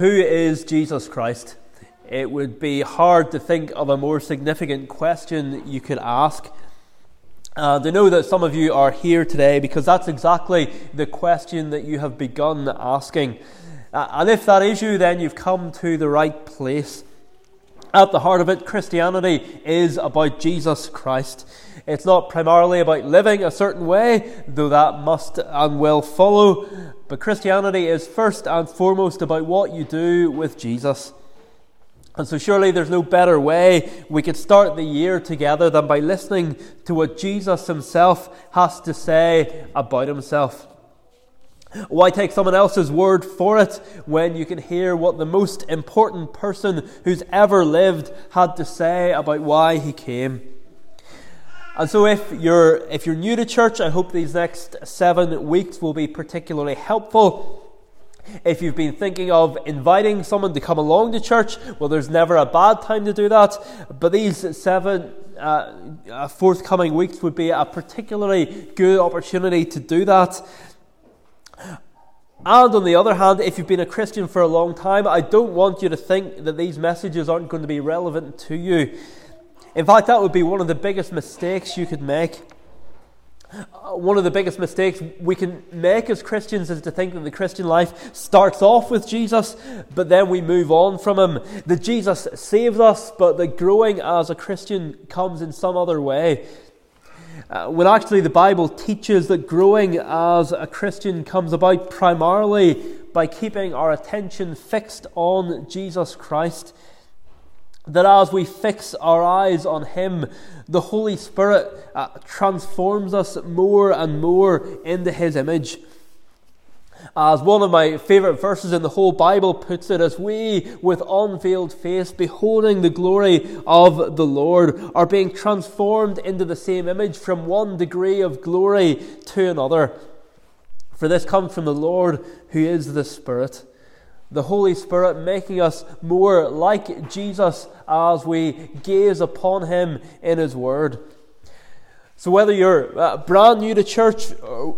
Who is Jesus Christ? It would be hard to think of a more significant question you could ask. And I know that some of you are here today because that's exactly the question that you have begun asking. Uh, and if that is you, then you've come to the right place. At the heart of it, Christianity is about Jesus Christ. It's not primarily about living a certain way, though that must and will follow, but Christianity is first and foremost about what you do with Jesus. And so, surely there's no better way we could start the year together than by listening to what Jesus himself has to say about himself. Why take someone else's word for it when you can hear what the most important person who's ever lived had to say about why he came? And so, if you're, if you're new to church, I hope these next seven weeks will be particularly helpful. If you've been thinking of inviting someone to come along to church, well, there's never a bad time to do that. But these seven uh, uh forthcoming weeks would be a particularly good opportunity to do that. And on the other hand, if you've been a Christian for a long time, I don't want you to think that these messages aren't going to be relevant to you. In fact, that would be one of the biggest mistakes you could make. Uh, one of the biggest mistakes we can make as Christians is to think that the Christian life starts off with Jesus, but then we move on from Him. That Jesus saves us, but that growing as a Christian comes in some other way. Uh, when actually the Bible teaches that growing as a Christian comes about primarily by keeping our attention fixed on Jesus Christ that as we fix our eyes on Him, the Holy Spirit uh, transforms us more and more into His image. As one of my favourite verses in the whole Bible puts it, as we, with unveiled face, beholding the glory of the Lord, are being transformed into the same image from one degree of glory to another. For this comes from the Lord who is the Spirit the Holy Spirit making us more like Jesus as we gaze upon Him in His Word. So, whether you're uh, brand new to church,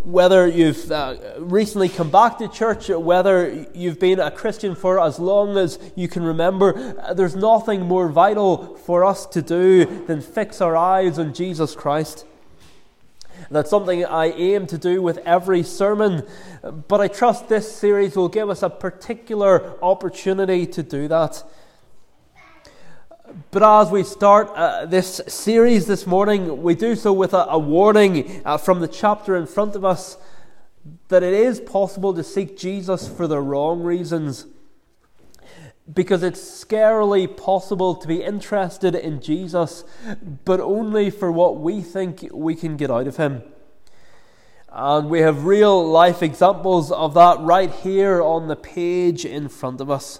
whether you've uh, recently come back to church, whether you've been a Christian for as long as you can remember, uh, there's nothing more vital for us to do than fix our eyes on Jesus Christ. That's something I aim to do with every sermon, but I trust this series will give us a particular opportunity to do that. But as we start uh, this series this morning, we do so with a, a warning uh, from the chapter in front of us that it is possible to seek Jesus for the wrong reasons because it's scarily possible to be interested in Jesus, but only for what we think we can get out of him. And we have real life examples of that right here on the page in front of us.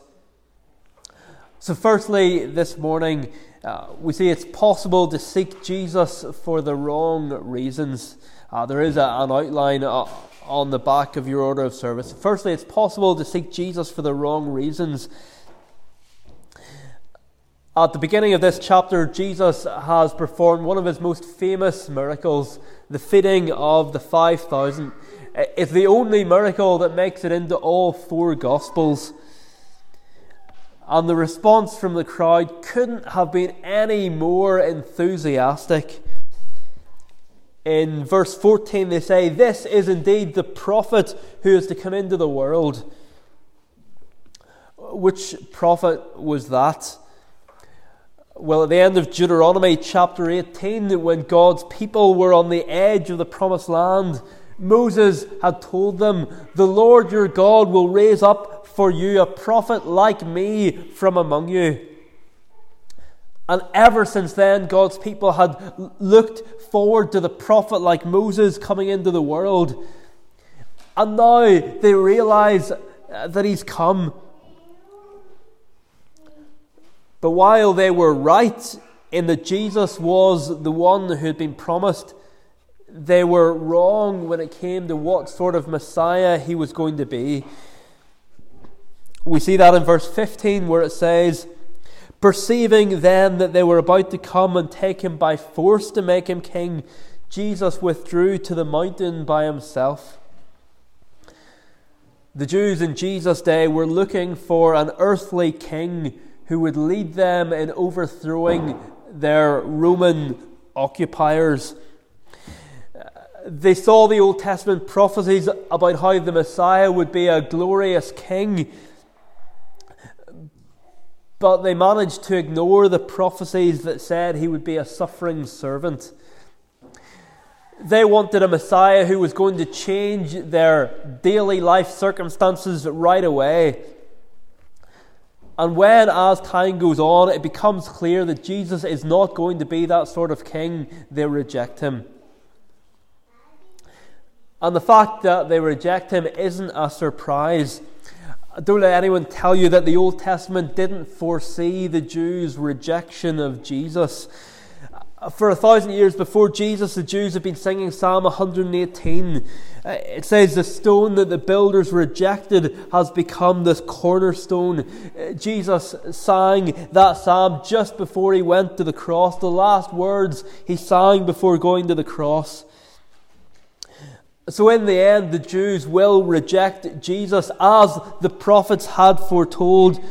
So, firstly, this morning, uh, we see it's possible to seek Jesus for the wrong reasons. Uh, there is a, an outline uh, on the back of your order of service. Firstly, it's possible to seek Jesus for the wrong reasons. At the beginning of this chapter, Jesus has performed one of his most famous miracles, the feeding of the 5,000. It's the only miracle that makes it into all four Gospels. And the response from the crowd couldn't have been any more enthusiastic. In verse 14, they say, This is indeed the prophet who is to come into the world. Which prophet was that? Well, at the end of Deuteronomy chapter 18, when God's people were on the edge of the promised land, Moses had told them, The Lord your God will raise up for you a prophet like me from among you. And ever since then, God's people had looked forward to the prophet like Moses coming into the world. And now they realize uh, that he's come but while they were right in that Jesus was the one who had been promised, they were wrong when it came to what sort of Messiah he was going to be. We see that in verse 15 where it says, Perceiving then that they were about to come and take him by force to make him king, Jesus withdrew to the mountain by himself. The Jews in Jesus' day were looking for an earthly king who would lead them in overthrowing their Roman occupiers. They saw the Old Testament prophecies about how the Messiah would be a glorious king, but they managed to ignore the prophecies that said he would be a suffering servant. They wanted a Messiah who was going to change their daily life circumstances right away. And when, as time goes on, it becomes clear that Jesus is not going to be that sort of king, they reject him. And the fact that they reject him isn't a surprise. Don't let anyone tell you that the Old Testament didn't foresee the Jews' rejection of Jesus. For a thousand years before Jesus, the Jews have been singing Psalm 118. Uh, it says, The stone that the builders rejected has become this cornerstone. Uh, Jesus sang that psalm just before he went to the cross, the last words he sang before going to the cross. So, in the end, the Jews will reject Jesus as the prophets had foretold.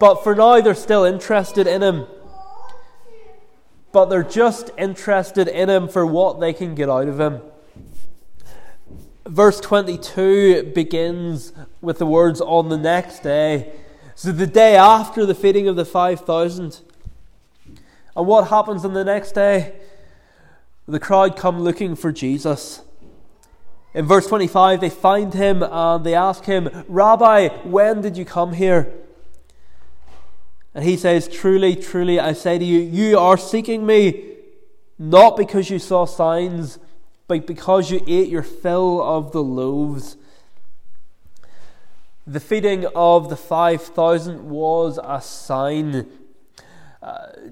But for now, they're still interested in him. But they're just interested in him for what they can get out of him. Verse 22 begins with the words, On the next day. So, the day after the feeding of the 5,000. And what happens on the next day? The crowd come looking for Jesus. In verse 25, they find him and they ask him, Rabbi, when did you come here? And he says, Truly, truly, I say to you, you are seeking me not because you saw signs, but because you ate your fill of the loaves. The feeding of the 5,000 was a sign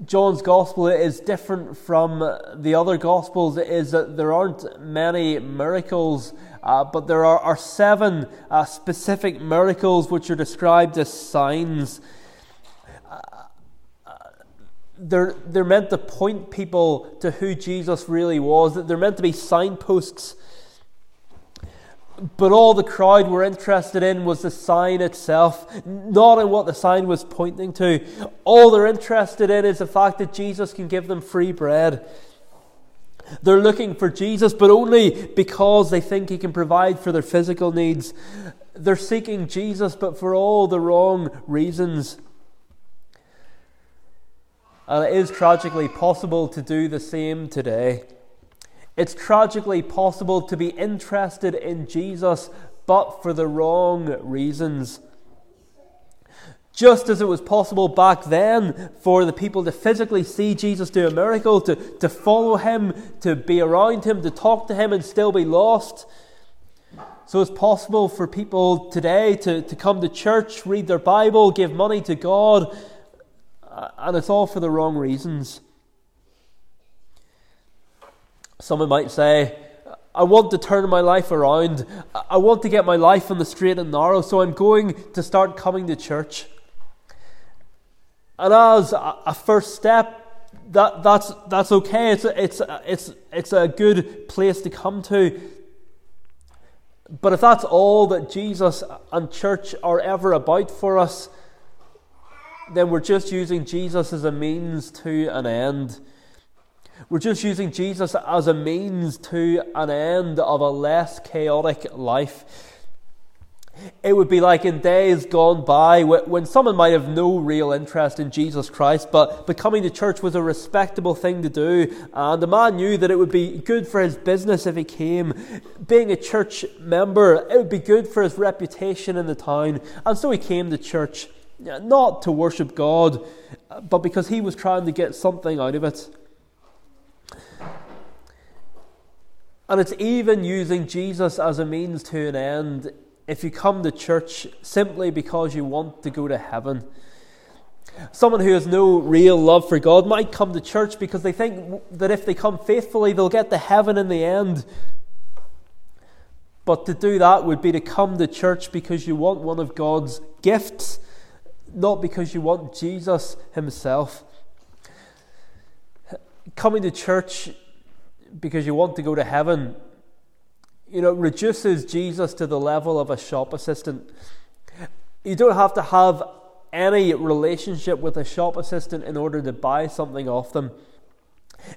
John's gospel is different from the other gospels is that there aren't many miracles, uh, but there are, are seven uh, specific miracles which are described as signs. Uh, uh, they're, they're meant to point people to who Jesus really was. They're meant to be signposts but all the crowd were interested in was the sign itself, not in what the sign was pointing to. All they're interested in is the fact that Jesus can give them free bread. They're looking for Jesus, but only because they think he can provide for their physical needs. They're seeking Jesus, but for all the wrong reasons. And it is tragically possible to do the same today. It's tragically possible to be interested in Jesus, but for the wrong reasons. Just as it was possible back then for the people to physically see Jesus do a miracle, to, to follow him, to be around him, to talk to him, and still be lost. So it's possible for people today to, to come to church, read their Bible, give money to God, uh, and it's all for the wrong reasons. Someone might say, I want to turn my life around. I want to get my life on the straight and narrow, so I'm going to start coming to church. And as a first step, that, that's, that's okay. It's, it's, it's, it's a good place to come to. But if that's all that Jesus and church are ever about for us, then we're just using Jesus as a means to an end. We're just using Jesus as a means to an end of a less chaotic life. It would be like in days gone by when someone might have no real interest in Jesus Christ, but becoming the church was a respectable thing to do, and the man knew that it would be good for his business if he came. Being a church member, it would be good for his reputation in the town, and so he came to church, not to worship God, but because he was trying to get something out of it. And it's even using Jesus as a means to an end if you come to church simply because you want to go to heaven. Someone who has no real love for God might come to church because they think that if they come faithfully, they'll get to heaven in the end. But to do that would be to come to church because you want one of God's gifts, not because you want Jesus Himself. Coming to church because you want to go to heaven, you know, reduces Jesus to the level of a shop assistant. You don't have to have any relationship with a shop assistant in order to buy something off them.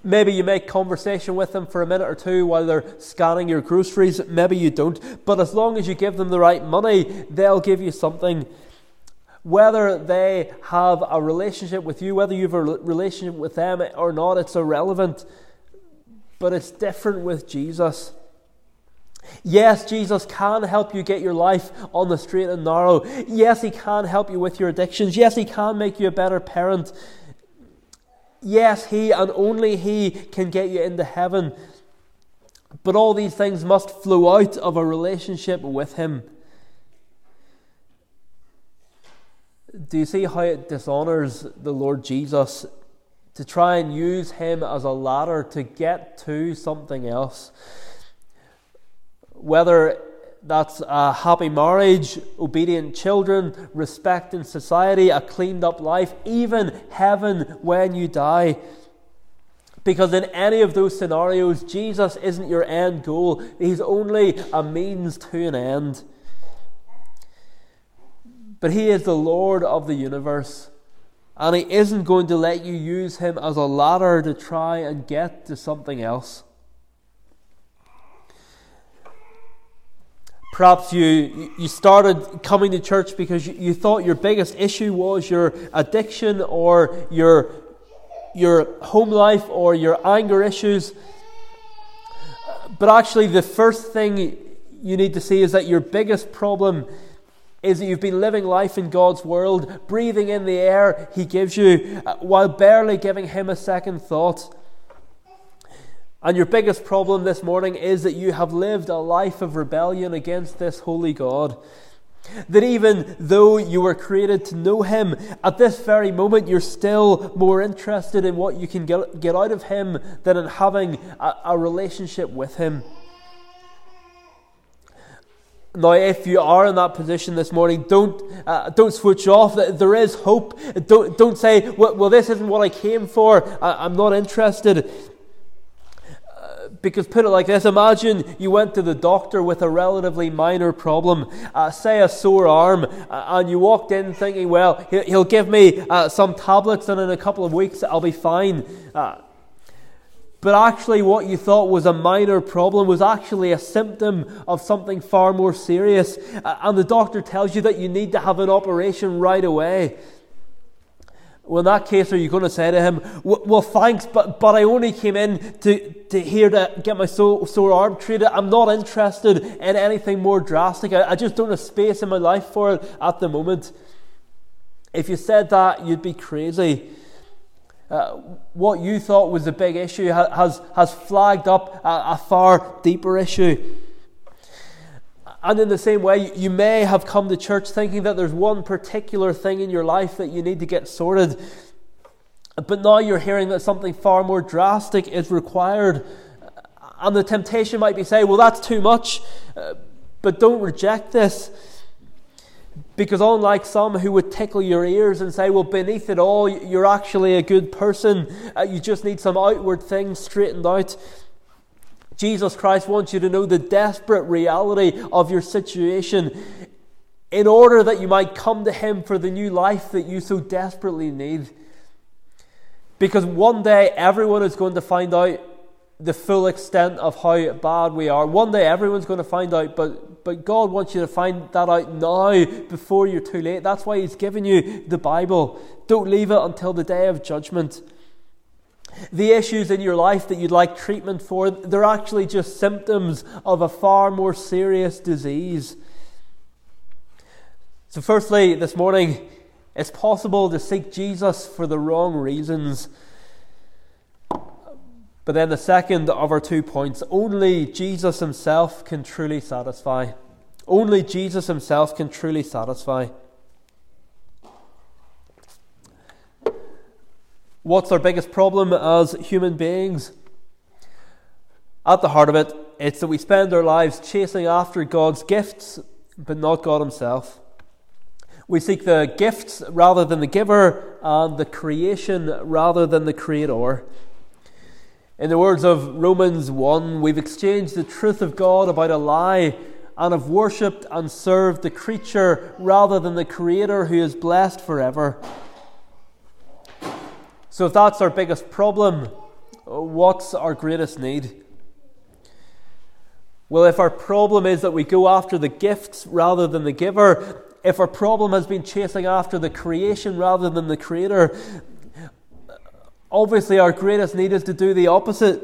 Maybe you make conversation with them for a minute or two while they're scanning your groceries. Maybe you don't. But as long as you give them the right money, they'll give you something. Whether they have a relationship with you, whether you have a relationship with them or not, it's irrelevant. But it's different with Jesus. Yes, Jesus can help you get your life on the straight and narrow. Yes, He can help you with your addictions. Yes, He can make you a better parent. Yes, He and only He can get you into heaven. But all these things must flow out of a relationship with Him. Do you see how it dishonors the Lord Jesus to try and use Him as a ladder to get to something else? Whether that's a happy marriage, obedient children, respect in society, a cleaned up life, even heaven when you die. Because in any of those scenarios, Jesus isn't your end goal, He's only a means to an end. But He is the Lord of the universe, and He isn't going to let you use Him as a ladder to try and get to something else. Perhaps you, you started coming to church because you, you thought your biggest issue was your addiction or your, your home life or your anger issues. But actually, the first thing you need to see is that your biggest problem is that you've been living life in God's world, breathing in the air He gives you, uh, while barely giving Him a second thought. And your biggest problem this morning is that you have lived a life of rebellion against this holy God. That even though you were created to know Him, at this very moment you're still more interested in what you can get, get out of Him than in having a, a relationship with Him. Now, if you are in that position this morning, don't, uh, don't switch off. There is hope. Don't, don't say, well, well, this isn't what I came for. I, I'm not interested. Because put it like this imagine you went to the doctor with a relatively minor problem, uh, say a sore arm, uh, and you walked in thinking, well, he'll give me uh, some tablets and in a couple of weeks I'll be fine. But actually, what you thought was a minor problem was actually a symptom of something far more serious. And the doctor tells you that you need to have an operation right away. Well, in that case, are you going to say to him, Well, thanks, but, but I only came in to, to here to get my sore, sore arm treated. I'm not interested in anything more drastic. I, I just don't have space in my life for it at the moment. If you said that, you'd be crazy. Uh, what you thought was a big issue has, has flagged up a, a far deeper issue. And in the same way, you may have come to church thinking that there's one particular thing in your life that you need to get sorted. But now you're hearing that something far more drastic is required. And the temptation might be say, well, that's too much. Uh, but don't reject this. Because unlike some who would tickle your ears and say, well, beneath it all, you're actually a good person, uh, you just need some outward things straightened out. Jesus Christ wants you to know the desperate reality of your situation in order that you might come to Him for the new life that you so desperately need. Because one day everyone is going to find out the full extent of how bad we are. One day everyone's going to find out, but, but God wants you to find that out now before you're too late. That's why He's given you the Bible. Don't leave it until the day of judgment. The issues in your life that you'd like treatment for, they're actually just symptoms of a far more serious disease. So, firstly, this morning, it's possible to seek Jesus for the wrong reasons. But then, the second of our two points only Jesus Himself can truly satisfy. Only Jesus Himself can truly satisfy. What's our biggest problem as human beings? At the heart of it, it's that we spend our lives chasing after God's gifts, but not God Himself. We seek the gifts rather than the giver, and the creation rather than the creator. In the words of Romans 1, we've exchanged the truth of God about a lie and have worshipped and served the creature rather than the Creator who is blessed forever. So, if that's our biggest problem, what's our greatest need? Well, if our problem is that we go after the gifts rather than the giver, if our problem has been chasing after the creation rather than the creator, obviously our greatest need is to do the opposite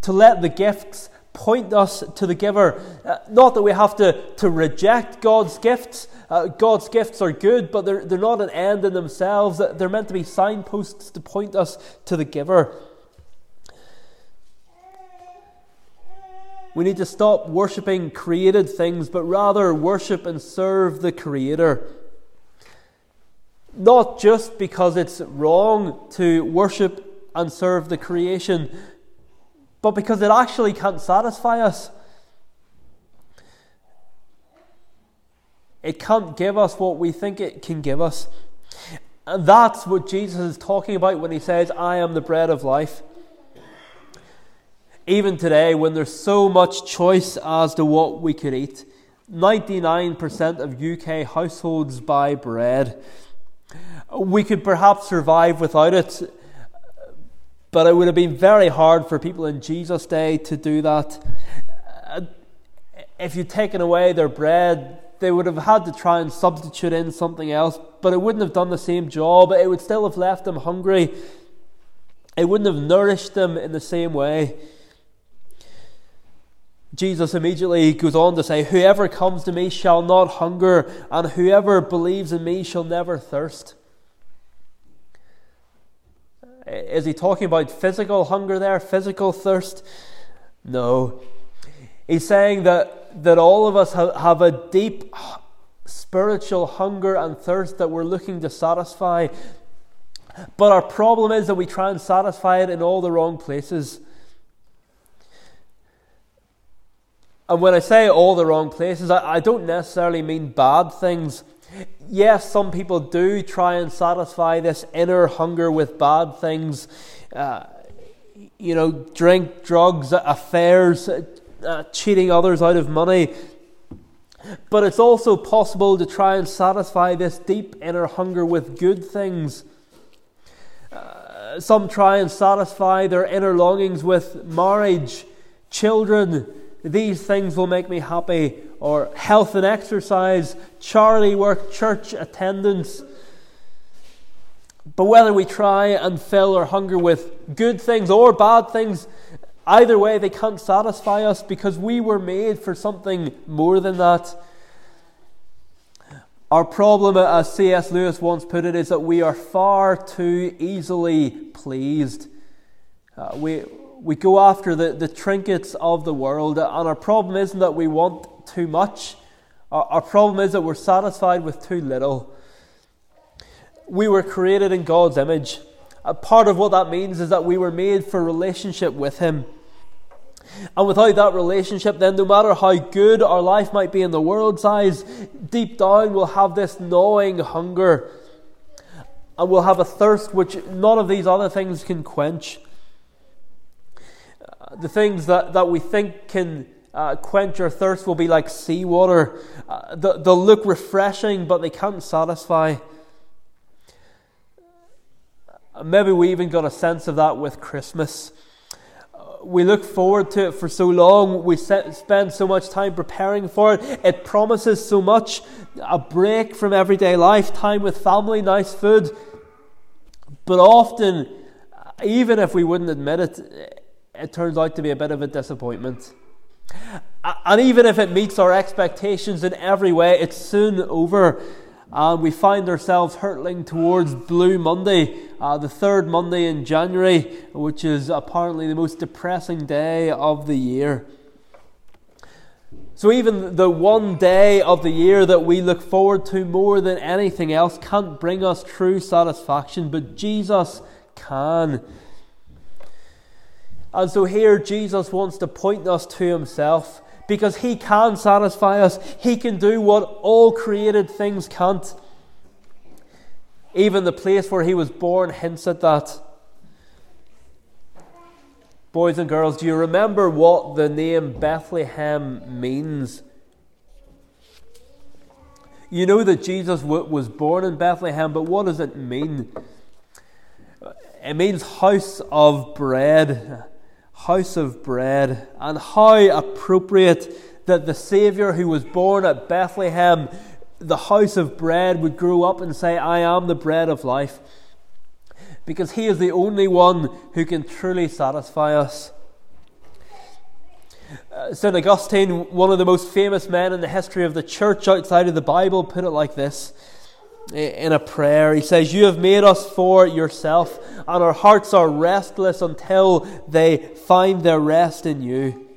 to let the gifts point us to the giver. Uh, not that we have to, to reject God's gifts. Uh, God's gifts are good, but they're, they're not an end in themselves. They're meant to be signposts to point us to the giver. We need to stop worshipping created things, but rather worship and serve the Creator. Not just because it's wrong to worship and serve the creation, but because it actually can't satisfy us. It can't give us what we think it can give us. And that's what Jesus is talking about when he says, I am the bread of life. Even today, when there's so much choice as to what we could eat, 99% of UK households buy bread. We could perhaps survive without it, but it would have been very hard for people in Jesus' day to do that. If you'd taken away their bread, they would have had to try and substitute in something else, but it wouldn't have done the same job. It would still have left them hungry. It wouldn't have nourished them in the same way. Jesus immediately goes on to say, Whoever comes to me shall not hunger, and whoever believes in me shall never thirst. Is he talking about physical hunger there, physical thirst? No. He's saying that, that all of us have, have a deep spiritual hunger and thirst that we're looking to satisfy. But our problem is that we try and satisfy it in all the wrong places. And when I say all the wrong places, I, I don't necessarily mean bad things. Yes, some people do try and satisfy this inner hunger with bad things. Uh, you know, drink, drugs, affairs, uh, cheating others out of money. But it's also possible to try and satisfy this deep inner hunger with good things. Uh, some try and satisfy their inner longings with marriage, children, these things will make me happy, or health and exercise, charity work, church attendance. But whether we try and fill our hunger with good things or bad things, either way, they can't satisfy us because we were made for something more than that. Our problem, as C.S. Lewis once put it, is that we are far too easily pleased. Uh, we, we go after the, the trinkets of the world, and our problem isn't that we want too much. Our, our problem is that we're satisfied with too little. We were created in God's image. A part of what that means is that we were made for relationship with Him. And without that relationship, then no matter how good our life might be in the world's eyes, deep down we'll have this gnawing hunger. And we'll have a thirst which none of these other things can quench the things that, that we think can uh, quench our thirst will be like seawater. Uh, they'll look refreshing, but they can't satisfy. Maybe we even got a sense of that with Christmas. Uh, we look forward to it for so long. We spend so much time preparing for it. It promises so much a break from everyday life, time with family, nice food. But often, even if we wouldn't admit it, it turns out to be a bit of a disappointment. And even if it meets our expectations in every way, it's soon over. And we find ourselves hurtling towards Blue Monday, uh, the third Monday in January, which is apparently the most depressing day of the year. So, even the one day of the year that we look forward to more than anything else can't bring us true satisfaction, but Jesus can. And so here Jesus wants to point us to himself because he can satisfy us. He can do what all created things can't. Even the place where he was born hints at that. Boys and girls, do you remember what the name Bethlehem means? You know that Jesus was born in Bethlehem, but what does it mean? It means house of bread. House of bread. And how appropriate that the Saviour who was born at Bethlehem, the house of bread, would grow up and say, I am the bread of life because He is the only one who can truly satisfy us. Uh, St. Augustine, one of the most famous men in the history of the church outside of the Bible, put it like this in a prayer. He says, You have made us for yourself, and our hearts are restless until they find their rest in you.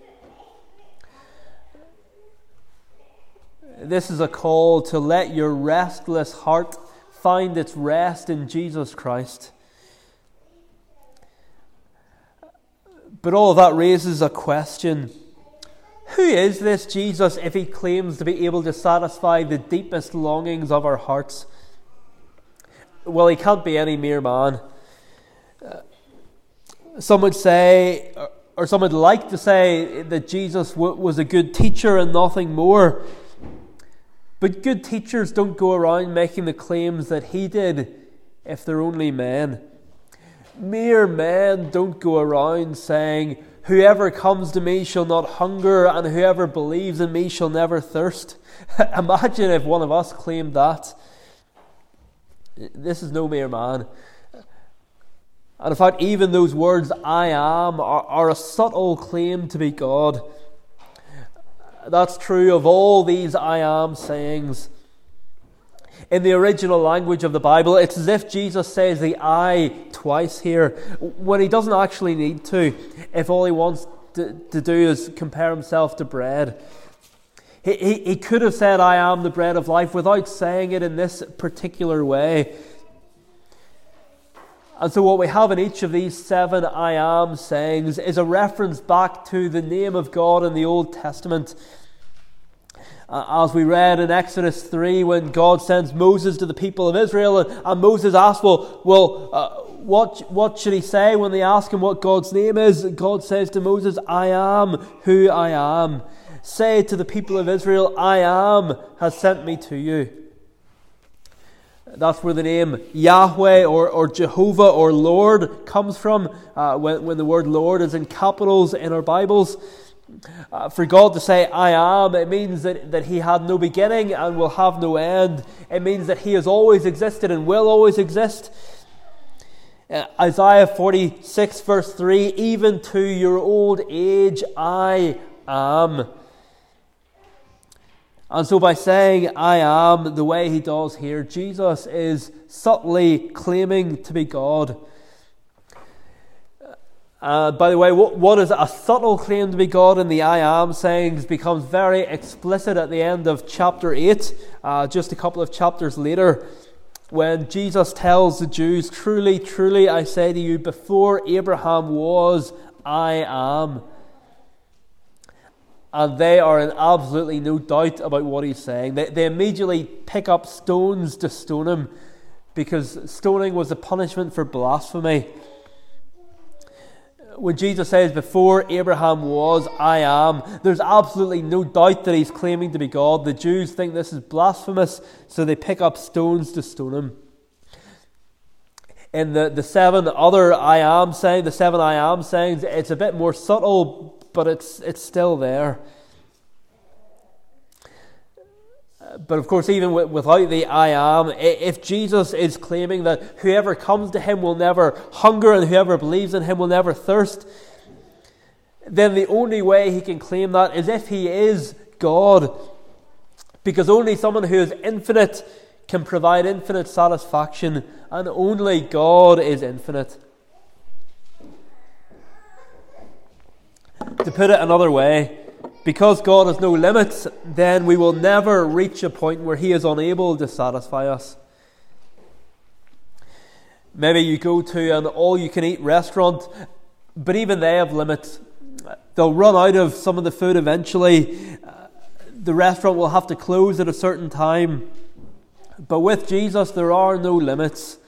This is a call to let your restless heart find its rest in Jesus Christ. But all of that raises a question. Who is this Jesus if he claims to be able to satisfy the deepest longings of our hearts? Well, he can't be any mere man. Uh, some would say, or some would like to say, that Jesus w- was a good teacher and nothing more. But good teachers don't go around making the claims that he did if they're only men. Mere men don't go around saying, Whoever comes to me shall not hunger, and whoever believes in me shall never thirst. Imagine if one of us claimed that. This is no mere man. And in fact, even those words, I am, are, are a subtle claim to be God. That's true of all these I am sayings. In the original language of the Bible, it's as if Jesus says the I twice here when he doesn't actually need to, if all he wants to, to do is compare himself to bread. He, he, he could have said, I am the bread of life, without saying it in this particular way. And so, what we have in each of these seven I am sayings is a reference back to the name of God in the Old Testament uh, as we read in Exodus 3 when God sends Moses to the people of Israel, and, and Moses asks, Well, well uh, what, what should he say when they ask him what God's name is? God says to Moses, I am who I am. Say to the people of Israel, I am has sent me to you. That's where the name Yahweh or, or Jehovah or Lord comes from, uh, when, when the word Lord is in capitals in our Bibles. Uh, for God to say, I am, it means that, that He had no beginning and will have no end. It means that He has always existed and will always exist. Uh, Isaiah 46, verse 3 Even to your old age, I am. And so, by saying, I am, the way He does here, Jesus is subtly claiming to be God. Uh, by the way, what, what is a subtle claim to be God in the I am sayings becomes very explicit at the end of chapter 8, uh, just a couple of chapters later, when Jesus tells the Jews, Truly, truly, I say to you, before Abraham was, I am. And they are in absolutely no doubt about what he's saying. They, they immediately pick up stones to stone him because stoning was a punishment for blasphemy when Jesus says, Before Abraham was, I am, there's absolutely no doubt that he's claiming to be God. The Jews think this is blasphemous, so they pick up stones to stone him. In the, the seven other I am saying, the seven I am sayings, it's a bit more subtle, but it's, it's still there. But of course, even without the I am, if Jesus is claiming that whoever comes to him will never hunger and whoever believes in him will never thirst, then the only way he can claim that is if he is God. Because only someone who is infinite can provide infinite satisfaction, and only God is infinite. To put it another way, because God has no limits, then we will never reach a point where He is unable to satisfy us. Maybe you go to an all you can eat restaurant, but even they have limits. They'll run out of some of the food eventually. The restaurant will have to close at a certain time. But with Jesus, there are no limits.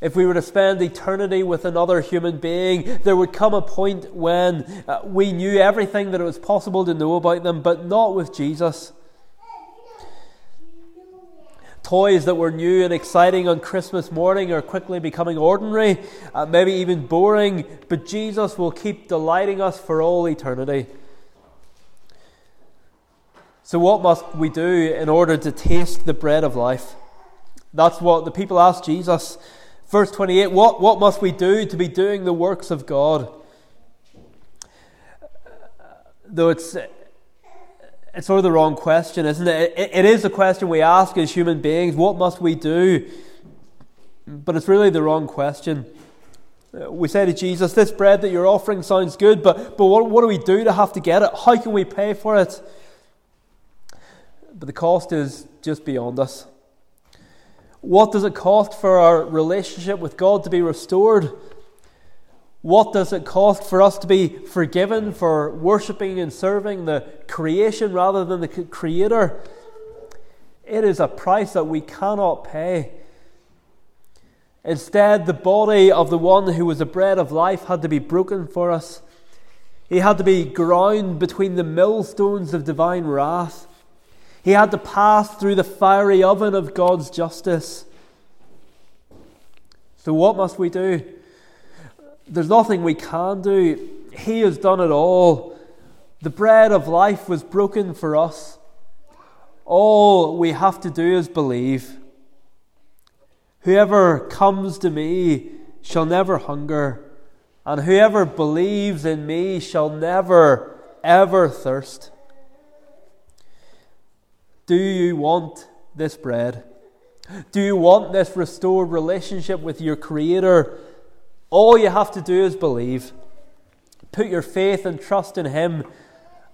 If we were to spend eternity with another human being, there would come a point when uh, we knew everything that it was possible to know about them, but not with Jesus. Toys that were new and exciting on Christmas morning are quickly becoming ordinary, uh, maybe even boring, but Jesus will keep delighting us for all eternity. So, what must we do in order to taste the bread of life? That's what the people asked Jesus. Verse 28 what, what must we do to be doing the works of God? Though it's, it's sort of the wrong question, isn't it? it? It is a question we ask as human beings what must we do? But it's really the wrong question. We say to Jesus, This bread that you're offering sounds good, but, but what, what do we do to have to get it? How can we pay for it? But the cost is just beyond us. What does it cost for our relationship with God to be restored? What does it cost for us to be forgiven for worshipping and serving the creation rather than the Creator? It is a price that we cannot pay. Instead, the body of the one who was the bread of life had to be broken for us. He had to be ground between the millstones of divine wrath. He had to pass through the fiery oven of God's justice. So, what must we do? There's nothing we can do. He has done it all. The bread of life was broken for us. All we have to do is believe. Whoever comes to me shall never hunger, and whoever believes in me shall never, ever thirst. Do you want this bread? Do you want this restored relationship with your Creator? All you have to do is believe. Put your faith and trust in Him,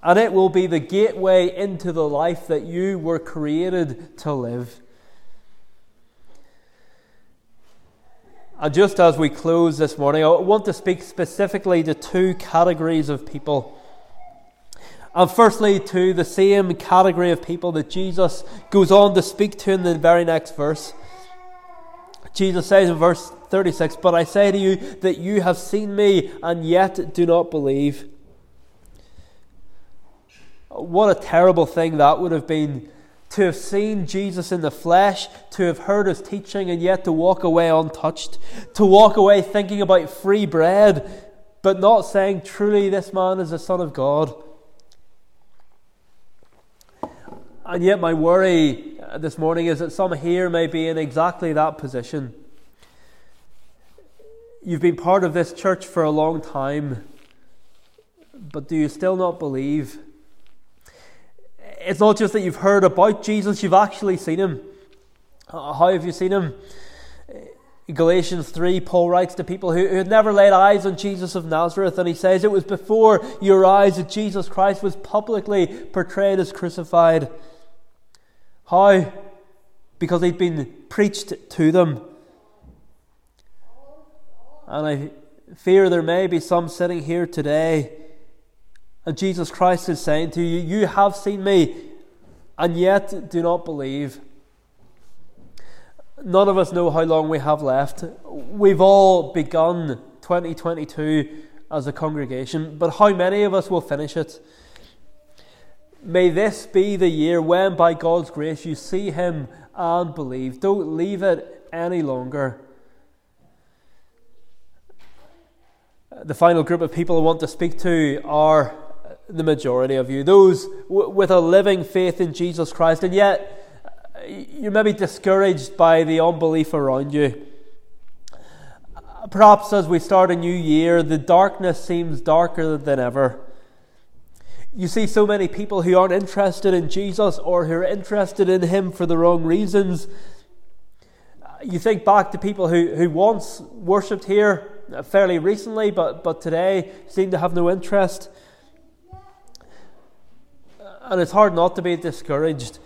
and it will be the gateway into the life that you were created to live. And just as we close this morning, I want to speak specifically to two categories of people. And firstly, to the same category of people that Jesus goes on to speak to in the very next verse. Jesus says in verse 36, But I say to you that you have seen me and yet do not believe. What a terrible thing that would have been to have seen Jesus in the flesh, to have heard his teaching, and yet to walk away untouched, to walk away thinking about free bread, but not saying, Truly, this man is the Son of God. And yet, my worry uh, this morning is that some here may be in exactly that position. You've been part of this church for a long time, but do you still not believe? It's not just that you've heard about Jesus, you've actually seen him. How have you seen him? Galatians 3, Paul writes to people who, who had never laid eyes on Jesus of Nazareth, and he says, It was before your eyes that Jesus Christ was publicly portrayed as crucified. How? Because he'd been preached to them. And I fear there may be some sitting here today, and Jesus Christ is saying to you, You have seen me, and yet do not believe. None of us know how long we have left. We've all begun 2022 as a congregation, but how many of us will finish it? May this be the year when, by God's grace, you see Him and believe. Don't leave it any longer. The final group of people I want to speak to are the majority of you, those w- with a living faith in Jesus Christ, and yet you may be discouraged by the unbelief around you. Perhaps as we start a new year, the darkness seems darker than ever. You see so many people who aren't interested in Jesus or who are interested in Him for the wrong reasons. You think back to people who, who once worshipped here fairly recently, but, but today seem to have no interest. And it's hard not to be discouraged.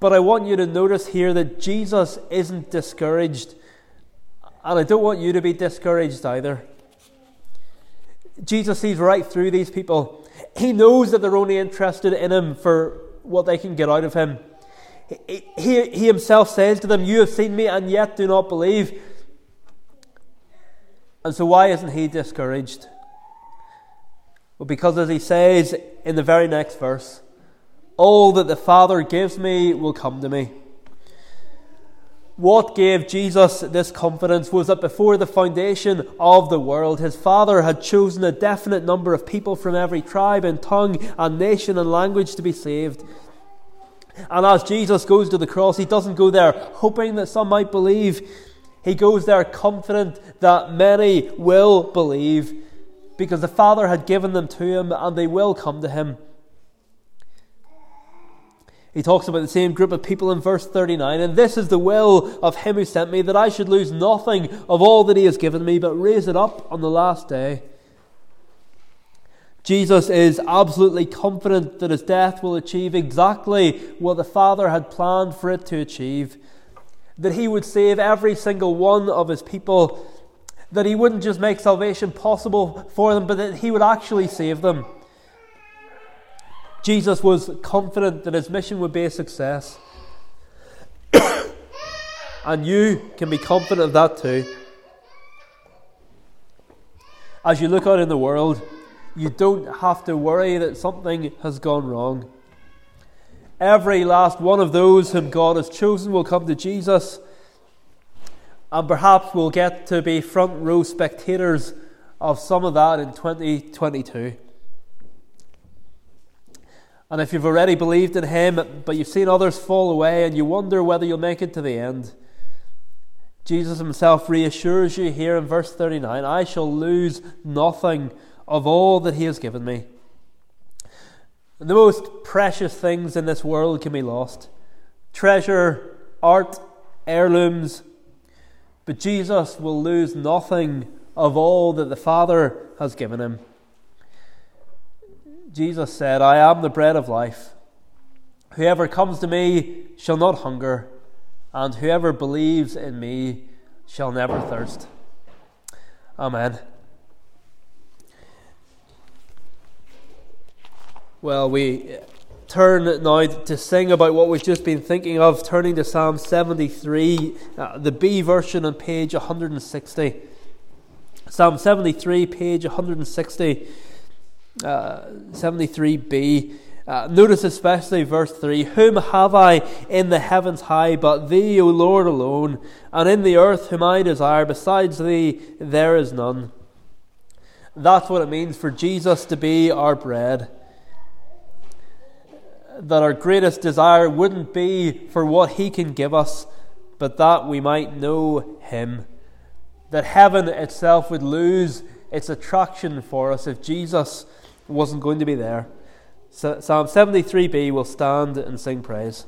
But I want you to notice here that Jesus isn't discouraged. And I don't want you to be discouraged either. Jesus sees right through these people. He knows that they're only interested in him for what they can get out of him. He, he, he himself says to them, You have seen me and yet do not believe. And so, why isn't he discouraged? Well, because as he says in the very next verse, all that the Father gives me will come to me. What gave Jesus this confidence was that before the foundation of the world, his Father had chosen a definite number of people from every tribe and tongue and nation and language to be saved. And as Jesus goes to the cross, he doesn't go there hoping that some might believe. He goes there confident that many will believe because the Father had given them to him and they will come to him. He talks about the same group of people in verse 39 and this is the will of him who sent me, that I should lose nothing of all that he has given me, but raise it up on the last day. Jesus is absolutely confident that his death will achieve exactly what the Father had planned for it to achieve. That he would save every single one of his people. That he wouldn't just make salvation possible for them, but that he would actually save them. Jesus was confident that his mission would be a success. and you can be confident of that too. As you look out in the world, you don't have to worry that something has gone wrong. Every last one of those whom God has chosen will come to Jesus, and perhaps we'll get to be front row spectators of some of that in 2022. And if you've already believed in Him, but you've seen others fall away and you wonder whether you'll make it to the end, Jesus Himself reassures you here in verse 39 I shall lose nothing of all that He has given me. The most precious things in this world can be lost treasure, art, heirlooms. But Jesus will lose nothing of all that the Father has given him. Jesus said, I am the bread of life. Whoever comes to me shall not hunger, and whoever believes in me shall never thirst. Amen. Well, we turn now to sing about what we've just been thinking of, turning to Psalm 73, uh, the B version on page 160. Psalm 73, page 160 uh, 73b. Uh, notice especially verse 3 Whom have I in the heavens high but thee, O Lord alone, and in the earth whom I desire, besides thee there is none. That's what it means for Jesus to be our bread. That our greatest desire wouldn't be for what he can give us, but that we might know him. That heaven itself would lose its attraction for us if Jesus wasn't going to be there. So, Psalm 73b will stand and sing praise.